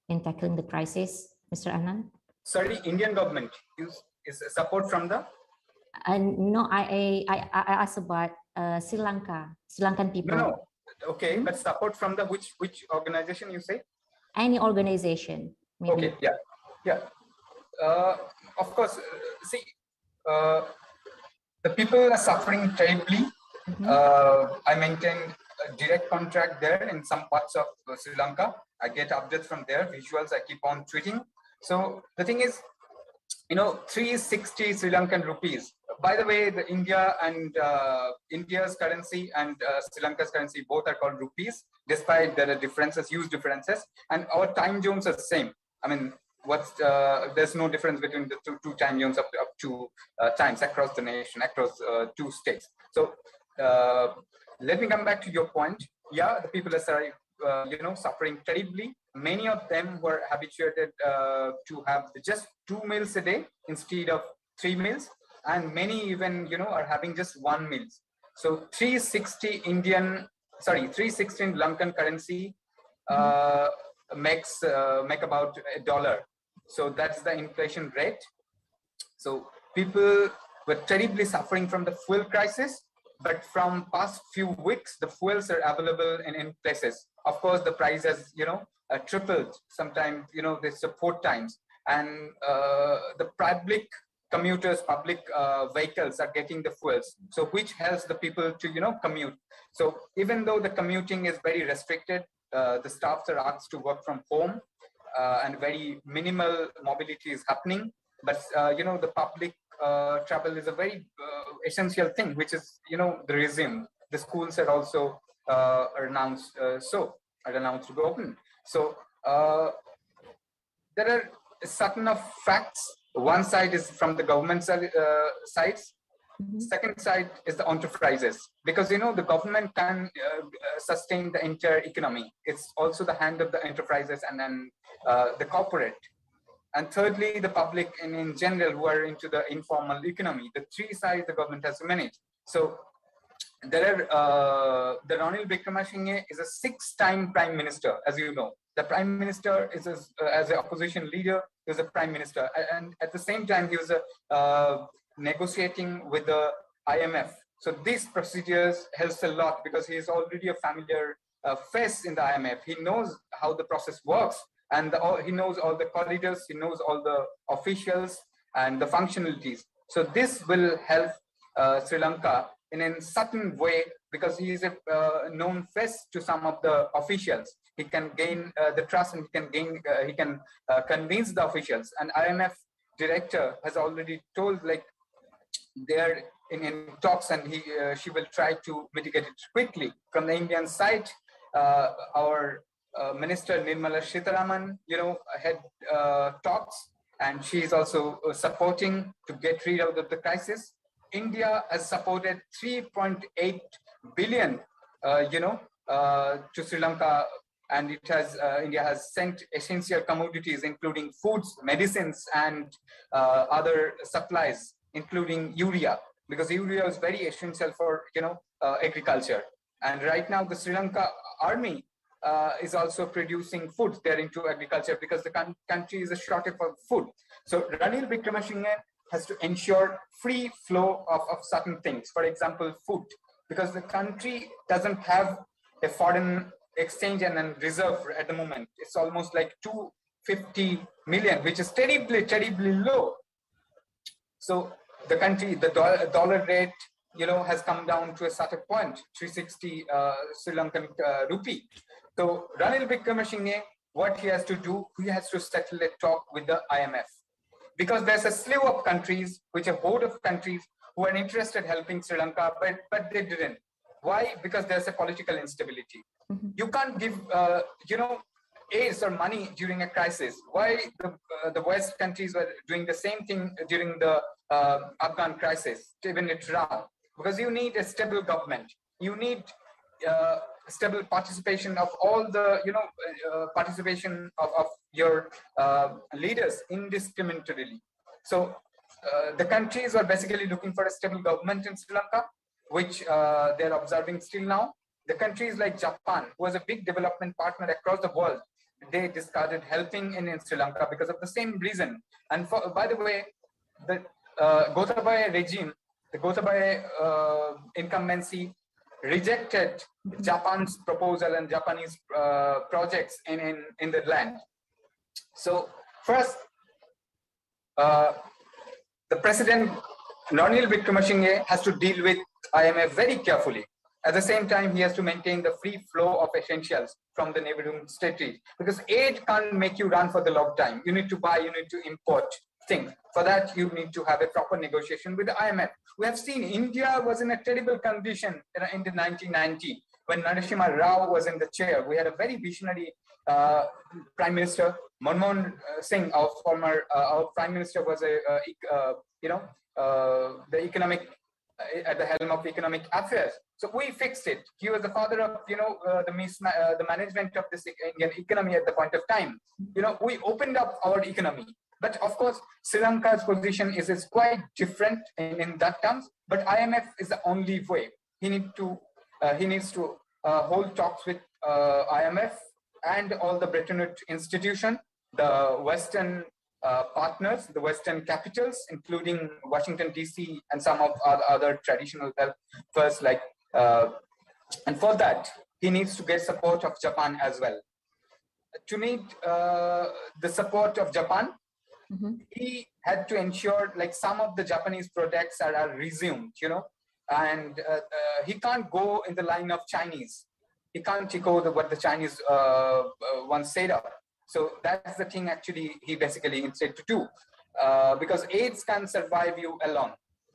in tackling the crisis? Mr. Anand? Sorry, Indian government is, is support from the Uh, no, I, I, I asked about uh, Sri Lanka, Sri Lankan people. no no okay but support from the which which organization you say Any organization, maybe. okay yeah yeah uh, of course uh, see uh, the people are suffering terribly Mhm. uh, i maintain a direct contract there in some parts of uh, sri lanka i get updates from there visuals i keep on tweeting so the thing is you know 360 sri lankan rupees. By the way the india and uh, india's currency and uh, sri lanka's currency both are called rupees despite there are differences huge differences. And our time zones are same. I mean what's uh, there's no difference between the two, two time zones up to, up to uh, times across the nation across uh, two states. So uh, let me come back to your point. Yeah the people are you know suffering terribly many of them were habituated uh, to have just two meals a day instead of three meals. And many even you know are having just one meals. So 360 indian sorry 316 lankan currency uh, makes uh, make about a dollar. So that's the inflation rate. So people were terribly suffering from the fuel crisis but from past few weeks the fuels are available in, in places. Of course the price has you know uh, tripled sometimes you know the support times. And uh, the public commuters public uh, vehicles are getting the fuels. So which helps the people to you know commute. So even though the commuting is very restricted uh, the staffs are asked to work from home uh, and very minimal mobility is happening. But uh, you know the public travel is a very essential thing which is you know the resume the schools are also announced so are announced to be open so uh, there are certain of facts. One side is from the government side, uh, sides. Mhm. second side is the enterprises. Because you know the government can uh, uh, sustain the entire economy. It's also the hand of the enterprises and then uh, the corporate. And thirdly the public and in general who are into the informal economy. The three sides the government has to manage. So there are uh, the Ranil Wickremesinghe is a six-time prime minister, as you know. The prime minister is as, uh, as an opposition leader, he was a prime minister, and at the same time he was a, uh, negotiating with the IMF. So these procedures helps a lot because he is already a familiar uh, face in the IMF. He knows how the process works, and the, all, he knows all the corridors, he knows all the officials and the functionalities. So this will help uh, Sri Lanka in a certain way because he is a uh, known face to some of the officials. He can gain uh, the trust and he can gain, uh, he can uh, convince the officials. And IMF director has already told like they're in, in talks and he uh, she will try to mitigate it quickly. From the Indian side, our Minister Nirmala Sitharaman, you know, had talks and she is also supporting to get rid of the crisis. India has supported 3.8 billion, uh, you know, uh, to Sri Lanka, and it has uh, India has sent essential commodities, including foods, medicines, and uh, other supplies, including urea, because urea is very essential for you know uh, agriculture. And right now, the Sri Lanka army uh, is also producing food there into agriculture because the country is a shortage of food. So Ranil Wickremesinghe has to ensure free flow of, of certain things. For example, food, because the country doesn't have a foreign exchange and a reserve at the moment. It's almost like 250 million, which is terribly, terribly low. So the country, the dollar, dollar rate, you know, has come down to a certain point, 360 uh, Sri Lankan uh, rupee. So Ranil Wickremesinghe, what he has to do, he has to settle a talk with the IMF because there's a slew of countries, which are a board of countries who are interested helping Sri Lanka, but, but they didn't. Why? Because there's a political instability. Mm-hmm. You can't give, uh, you know, aids or money during a crisis. Why the, uh, the West countries were doing the same thing during the uh, Afghan crisis, even wrong. Because you need a stable government. You need uh, stable participation of all the you know uh, participation of, of your uh, leaders indiscriminately. So uh, the countries are basically looking for a stable government in sri lanka which uh, they're observing still now. The countries like japan who was a big development partner across the world they discarded helping in, in sri lanka because of the same reason. And for, by the way the uh, gotabaya regime the gotabaya uh, incumbency rejected Japan's proposal and Japanese uh, projects in, in, in the land. So first, uh, the president, Ranil Wickremesinghe, has to deal with IMF very carefully. At the same time, he has to maintain the free flow of essentials from the neighboring states because aid can't make you run for the long time. You need to buy, you need to import things. For that, you need to have a proper negotiation with the IMF. We have seen India was in a terrible condition in the 1990 when Narasimha Rao was in the chair. We had a very visionary uh, prime minister. Manmohan uh, Singh, our former uh, our prime minister, was a uh, uh you know uh, the economic at the helm of economic affairs. So we fixed it. He was the father of you know the the management of this Indian economy at the point of time. You know we opened up our economy. But of course, Sri Lanka's position is, is quite different in, in that terms. But IMF is the only way. He need to uh, he needs to uh, hold talks with uh, IMF and all the Bretton Woods institution, the Western uh, partners, the Western capitals, including Washington D.C. and some of other, other traditional first like. Uh, and for that, he needs to get support of Japan as well. To need uh, the support of Japan, mm-hmm. he had to ensure like some of the Japanese products are, are resumed, you know, and uh, uh, he can't go in the line of Chinese. He can't echo the, what the Chinese uh, uh, once said of. So that's the thing actually he basically instead to do uh, because AIDS can survive you alone.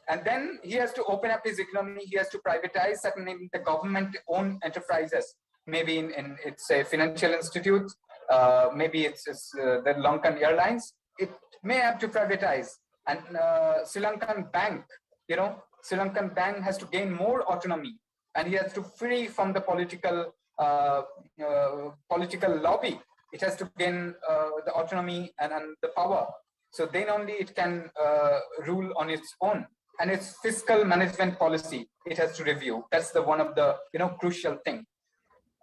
And then he has to open up his economy. He has to privatize certain in the government owned enterprises. Maybe in, in it's a financial institute, uh, maybe it's, it's the Lankan Airlines it may have to privatize. And uh, Sri Lankan bank, you know, Sri Lankan bank has to gain more autonomy, and he has to free from the political uh, uh, political lobby. It has to gain uh, the autonomy and, and the power. So then only it can uh, rule on its own. And its fiscal management policy, it has to review. That's the one of the you know crucial thing.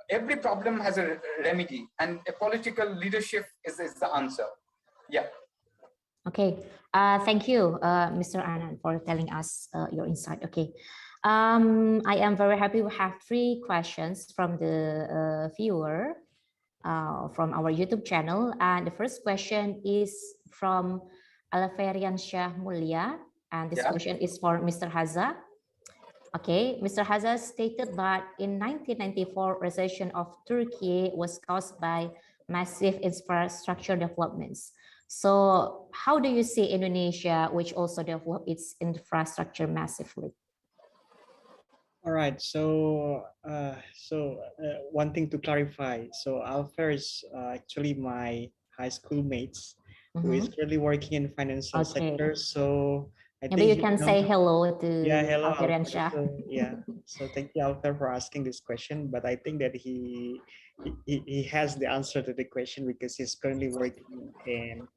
Every problem has a remedy, and a political leadership is, is the answer. Yeah. Okay, uh, thank you, uh, Mr. Anand, for telling us uh, your insight. Okay, um, I am very happy we have three questions from the uh, viewer uh, from our YouTube channel. And the first question is from Alverian Shah Mulia. And this yeah. question is for Mr. Hadza. Okay, Mr. Hadza stated that in 1994, recession of Turkey was caused by massive infrastructure developments. So how do you see Indonesia, which also developed its infrastructure massively? All right, so uh, so uh, one thing to clarify. So Alfer is uh, actually my high school mates who Mhm. is currently working in financial Okay. sector. So I Maybe you can say know- hello to Yeah, hello. Alfer. Shah. So, yeah, so thank you, Alfer, for asking this question. But I think that he he- he has the answer to the question because he's currently working in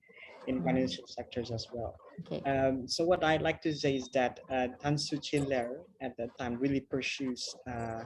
in Mhm. financial sectors as well. Okay. Um, so what I'd like to say is that uh, Tansu Çiller at that time really pursues uh,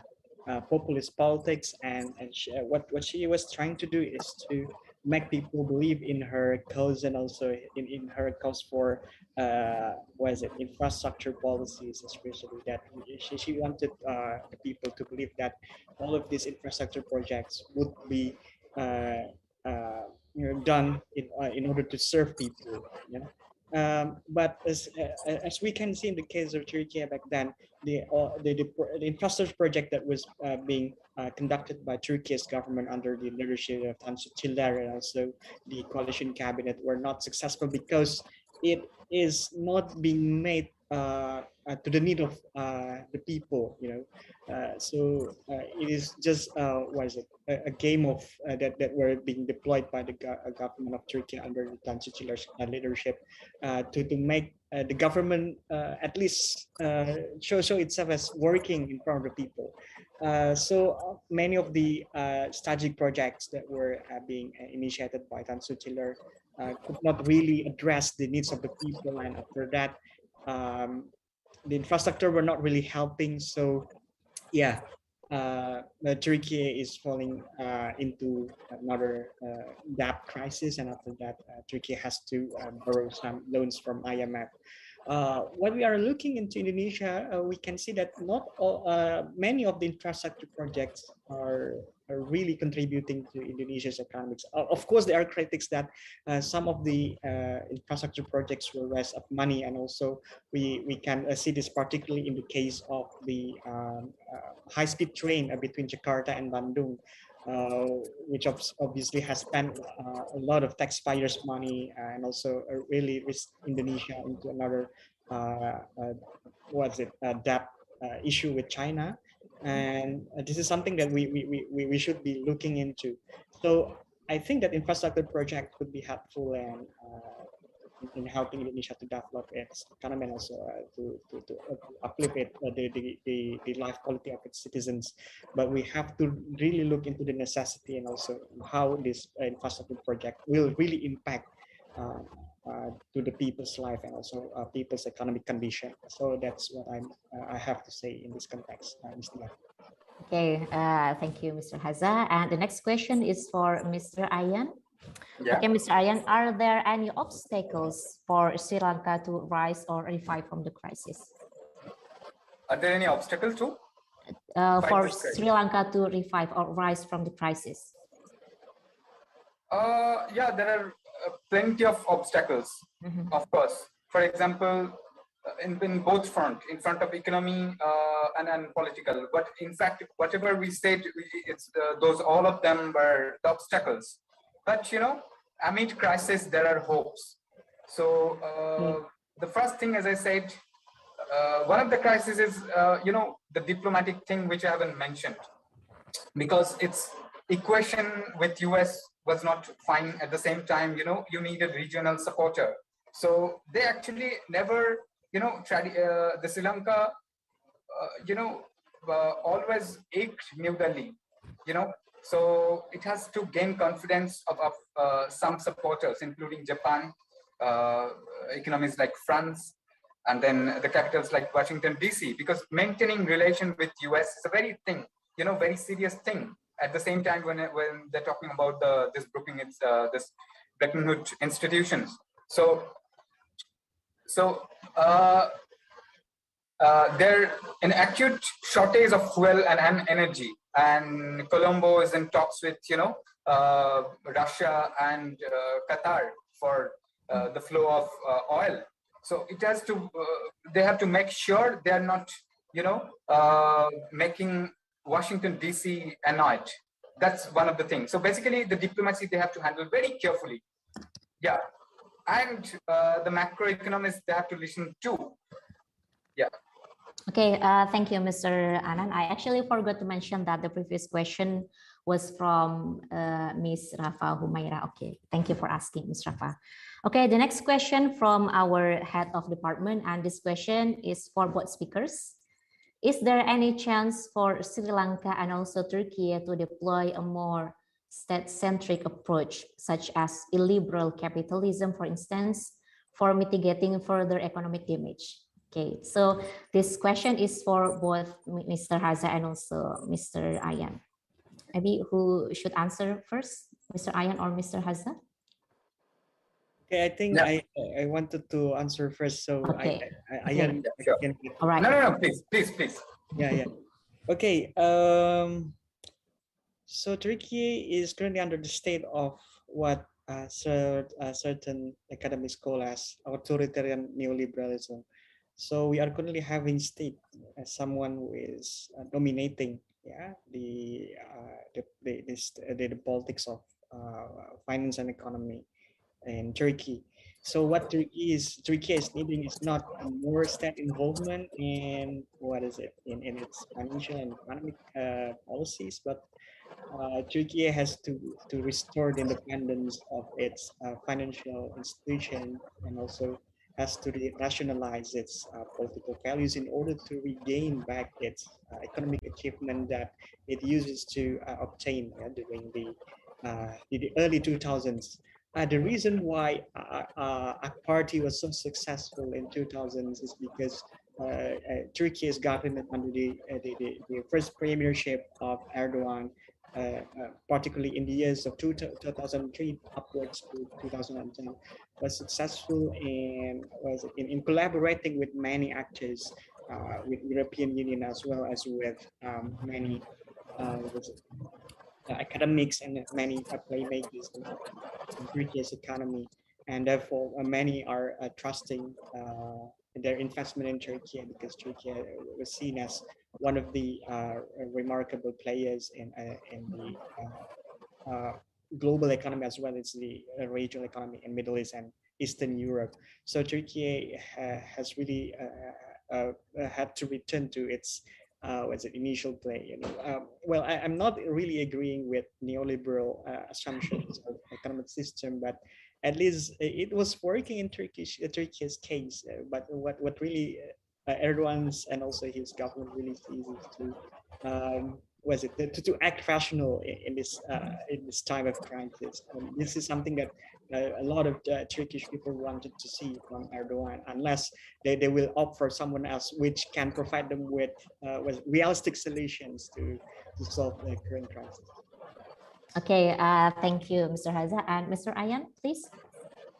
uh, populist politics, and and she, uh, what what she was trying to do is to make people believe in her cause and also in, in her cause for uh, what is it infrastructure policies, especially that she, she wanted uh, the people to believe that all of these infrastructure projects would be uh, uh, you know, done in uh, in order to serve people. Know, um, but as uh, as we can see in the case of Turkey back then, the uh, the, the, infrastructure project that was uh, being uh, conducted by Turkey's government under the leadership of Tansu Çiller and also the coalition cabinet were not successful because it is not being made uh, uh, to the need of uh, the people. You know, uh, so it is just what is it a, a game of that that were being deployed by the go- government of Turkey under the Tan leadership to to make the government at least show show itself as working in front of the people. Uh, so many of the uh, strategic projects that were uh, being initiated by Tansu Çiller uh, could not really address the needs of the people, and after that, um, the infrastructure were not really helping. So, yeah, uh, Turkey is falling uh, into another uh, debt crisis, and after that, uh, Turkey has to uh, borrow some loans from IMF. Uh, when we are looking into Indonesia, uh, we can see that not all, uh, many of the infrastructure projects are, are really contributing to Indonesia's economics. Of course, there are critics that uh, some of the infrastructure projects will raise up money, and also we we can see this particularly in the case of the um, high-speed train between Jakarta and Bandung, which obviously has spent uh, a lot of taxpayers' money uh, and also uh, really risk Indonesia into another uh, uh, what's it uh, debt uh, issue with China, and uh, this is something that we, we, we- we, we should be looking into. So I think that infrastructure project could be helpful and uh, in- in helping Indonesia to develop its economy and also uh, to, to, to uplift it, uh, the, the, the, the life quality of its citizens. But we have to really look into the necessity and also how this uh, infrastructure project will really impact uh, uh, to the people's life and also uh, people's economic condition. So that's what I'm, uh, I have to say in this context, Mr. Yan. Okay, thank you, Mr. Hadza. And the next question is for Mr. Ayan. Yeah. Okay, Mr. Ayan, are there any obstacles for Sri Lanka to rise or revive from the crisis? Are there any obstacles too? Uh, for. Sri Lanka to revive or rise from the crisis? Uh, yeah, there are uh, plenty of obstacles, Mhm. of course. For example, uh, in, in both front, in front of economy uh, and, and political. But in fact, whatever we said, we- it's uh, those all of them were the obstacles. But you know, amid crisis, there are hopes. So uh, the first thing, as I said, uh, one of the crises is uh, you know the diplomatic thing which I haven't mentioned. Because its equation with US was not fine at the same time you know you needed regional supporter. So they actually never you know tradi- uh, the Sri Lanka uh, you know uh, always ached New Delhi you know so it has to gain confidence of, of uh, some supporters including Japan uh, economies like France and then the capitals like Washington DC, because maintaining relation with US is a very thing, you know, very serious thing. At the same time, when when they're talking about the this Brookings, uh, this Bretton Woods institutions, so so uh, uh, there an acute shortage of fuel and, and energy, and Colombo is in talks with you know uh, Russia and uh, Qatar for uh, the flow of uh, oil so it has to uh, they have to make sure they are not you know, uh, making Washington DC annoyed. That's one of the things. So basically, the diplomacy they have to handle very carefully. Yeah, and the macroeconomists they have to listen to. Yeah. Okay, uh, thank you, Mr. Anand. I actually forgot to mention that the previous question was from uh, Ms. Rafa Humaira. Okay, thank you for asking, Ms. Rafa. Okay, the next question from our head of department, and this question is for both speakers. Is there any chance for Sri Lanka and also Turkey to deploy a more state-centric approach, such as illiberal capitalism, for instance, for mitigating further economic damage? Okay, so this question is for both Mr. Hadza and also Mr. Ayan. Maybe who should answer first, Mr. Ayan or Mr. Hadza? Okay, I think Yeah. I I wanted to answer first, so Okay. I, I, I, Okay. Ayan Sure. can All right. No, no, no, please, please, please. yeah yeah okay um so turkey is currently under the state of what uh, cer- uh, certain academics call as authoritarian neoliberalism so we are currently having state as someone who is uh, dominating yeah the uh, the, the, the, the politics of uh, finance and economy in turkey. So what Turkey is Turkey is needing is not more state involvement in what is it in, in its financial and economic uh, policies, but uh, Turkey has to to restore the independence of its uh, financial institution and also has to rationalize its uh, political values in order to regain back its uh, economic achievement that it uses to uh, obtain during the, uh, the early 2000s uh, the reason why uh, a party was so successful in 2000s is because Turkey is governed under the, the, the, the first premiership of Erdogan, particularly in the years of two, 2003 upwards to 2010, was successful in, was in, in collaborating with many actors, uh, with European Union as well as with um, many uh, uh, academics and many uh, playmakers in in Turkey's economy, and therefore uh, many are uh, trusting uh, their investment in Turkey because Turkey uh, was seen as one of the uh, remarkable players in uh, in the uh, uh, global economy as well as the uh, regional economy in Middle East and Eastern Europe. So Turkey ha- has really had to return to its what's it initial play. You know, um, well, I, I'm not really agreeing with neoliberal assumptions of economic system, but at least it was working in Turkish uh, Turkey's case. Uh, but what what really uh, Erdogan's and also his government really sees is to um, was it to, to act rational in, in this in this time of crisis. And this is something that a lot of Turkish people wanted to see from Erdogan, unless they, they will opt for someone else, which can provide them with with realistic solutions to to solve the current crisis. Okay, uh, thank you, Mr. Hadza. And Mr. Ayan, please.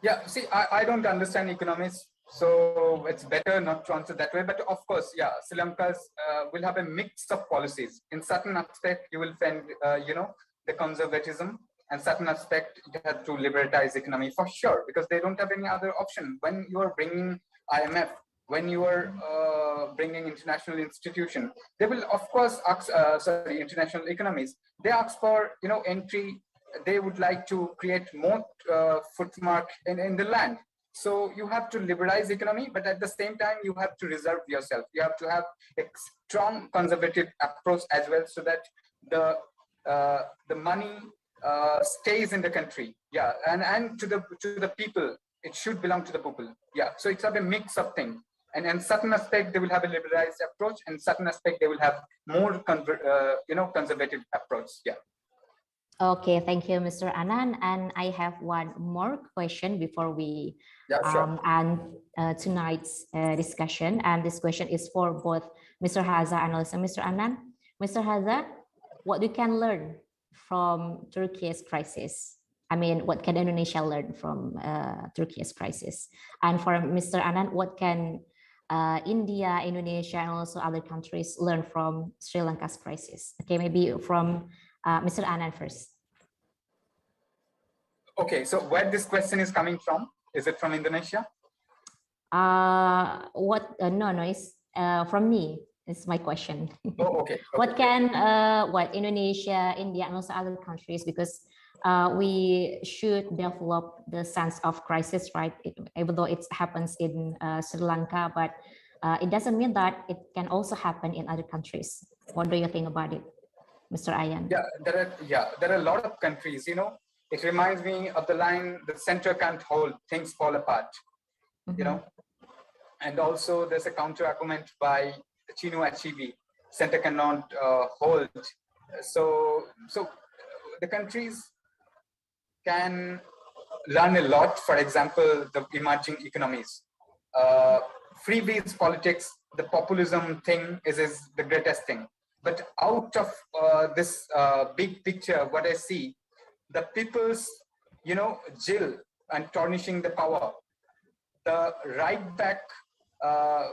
Yeah, see, I, I don't understand economics, so it's better not to answer that way. But of course, yeah, Sri Lanka's uh, will have a mix of policies. In certain aspect, you will find, uh, you know, the conservatism, and certain aspect you have to liberalize economy for sure because they don't have any other option. When you are bringing IMF, when you are uh, bringing international institution, they will of course ask, uh, sorry, international economies. They ask for, you know, entry they would like to create more uh, footmark in, in the land. So you have to liberalize economy, but at the same time, you have to reserve yourself. You have to have a strong conservative approach as well, so that the uh, the money uh, stays in the country. Yeah, and and to the to the people, it should belong to the people. Yeah, so it's a mix of things. And in certain aspect, they will have a liberalized approach, and certain aspect, they will have more uh, you know conservative approach. Yeah. Okay, thank you, Mr. Anand. And I have one more question before we Yeah, sure. um, end uh, tonight's uh, discussion. And this question is for both Mr. Hadza and also Mr. Anand. Mr. Hadza, what we can learn from Turkey's crisis? I mean, what can Indonesia learn from uh, Turkey's crisis? And for Mr. Anand, what can uh, India, Indonesia, and also other countries learn from Sri Lanka's crisis? Okay, maybe from uh, Mr. Anand first. Okay, so where this question is coming from? Is it from Indonesia? Uh, what? Uh, no, no, it's uh, from me. It's my question. Oh, okay. what can uh, what Indonesia, India, and also other countries because uh, we should develop the sense of crisis, right? It, even though it happens in uh, Sri Lanka, but uh, it doesn't mean that it can also happen in other countries. What do you think about it, Mr. Ayan? Yeah, there are yeah there are a lot of countries. You know, it reminds me of the line: "The center can't hold, things fall apart." Mhm. You know, and also there's a counter argument by Chinua Achebe: "Center cannot uh, hold." So, so the countries can learn a lot. For example, the emerging economies. Uh, freebies politics, the populism thing is, is the greatest thing. But out of uh, this uh, big picture, what I see, the people's, you know, jill and tarnishing the power, the right back, uh,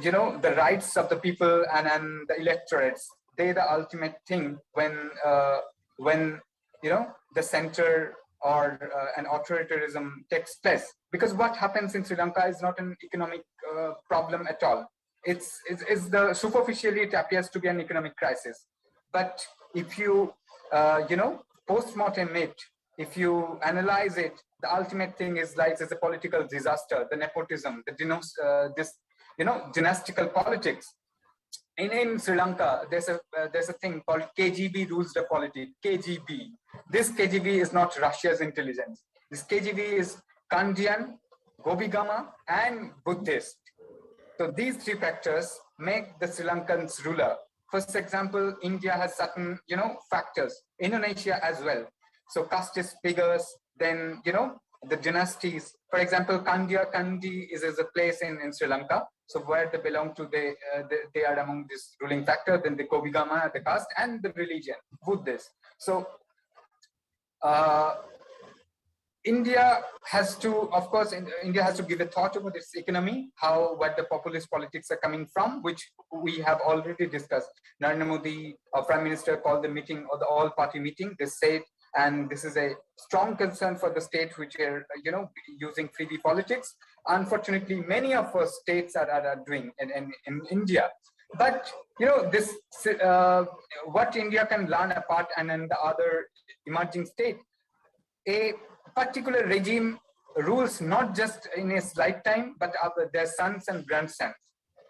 you know, the rights of the people and, and the electorates, they're the ultimate thing when, uh, when, you know, the center or uh, an authoritarianism takes place. Because what happens in Sri Lanka is not an economic uh, problem at all. It's, it's, it's the superficially it appears to be an economic crisis. But if you, uh, you know, post-mortem it, if you analyze it, the ultimate thing is like it's a political disaster, the nepotism, the dinos, uh, this, you know, dynastical politics. In, in Sri Lanka, there's a uh, there's a thing called KGB rules the polity. KGB. This KGB is not Russia's intelligence. This KGB is Kandyan, Govigama, and Buddhist. So these three factors make the Sri Lankans ruler. First example, India has certain, you know, factors. Indonesia as well. So casteist figures, then, you know, the dynasties. For example, Kandia Kandy is, is a place in, in Sri Lanka. So where they belong to, they, uh, they, they are among this ruling factor, then the Govigama, the caste, and the religion, Buddhist. So uh, India has to, of course, in- India has to give a thought about its economy, how what the populist politics are coming from, which we have already discussed. Narendra Modi, our Prime Minister, called the meeting or the all-party meeting. They said, and this is a strong concern for the state which are, you know, using freebie politics. Unfortunately, many of our states are, are, are doing in, in, in India. But you know, this uh, what India can learn apart and then the other emerging state, a particular regime rules not just in its lifetime, but their sons and grandsons.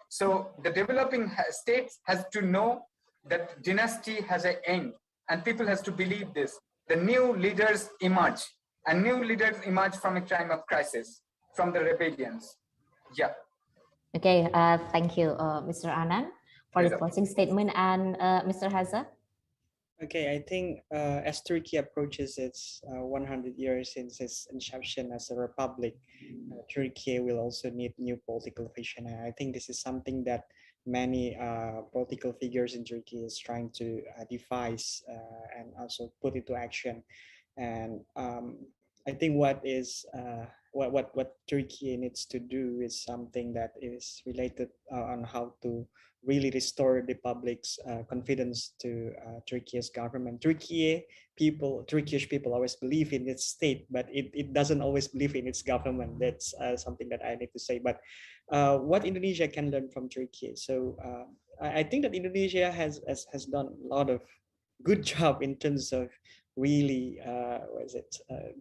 So the developing states has to know that dynasty has an end, and people has to believe this. The new leaders emerge, and new leaders emerge from a time of crisis, from the rebellions. Yeah. Okay, uh, thank you, uh, Mr. Anand, for the closing statement. And uh, Mr. Hadza? Okay, I think uh, as Turkey approaches its uh, 100 years since its inception as a republic, uh, Turkey will also need new political vision. And I think this is something that many uh, political figures in Turkey is trying to uh, devise uh, and also put into action. And um, I think what is uh, what what what Turkey needs to do is something that is related uh, on how to really restore the public's uh, confidence to uh, Turkey's government. Turkey people, Turkish people always believe in its state, but it, it doesn't always believe in its government. That's uh, something that I need to say. But uh, what Indonesia can learn from Turkey. So uh, I, I think that Indonesia has, has has done a lot of good job in terms of really uh, what is it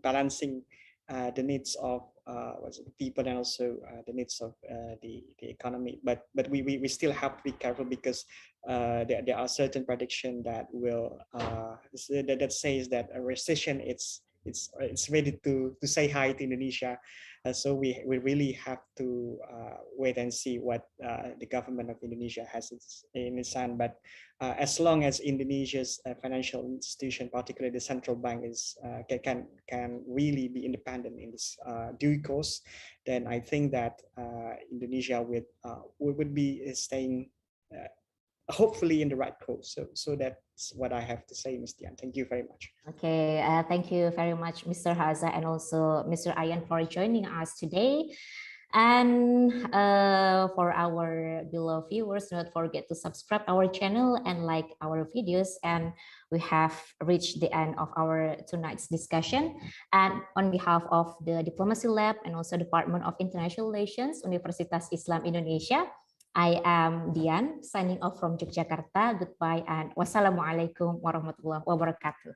balancing the needs of uh, it, people and also uh, the needs of uh, the the economy. But but we, we we still have to be careful because uh, there there are certain prediction that will uh, that, that says that a recession it's it's it's ready to to say hi to Indonesia. Uh, so we we really have to uh, wait and see what uh, the government of Indonesia has in its hand. But uh, as long as Indonesia's uh, financial institution, particularly the central bank, is uh, can can really be independent in this due course, then I think that Indonesia would would be staying hopefully in the right course. So so that's what I have to say, Ms. Dian. Thank you very much. Okay, uh, thank you very much, Mr. Hadza, and also Mr. Ayan for joining us today. And uh, for our beloved viewers, do not forget to subscribe our channel and like our videos. And we have reached the end of our tonight's discussion. And on behalf of the Diplomacy Lab and also Department of International Relations, Universitas Islam Indonesia, I am Dian, signing off from Yogyakarta. Goodbye and wassalamualaikum warahmatullahi wabarakatuh.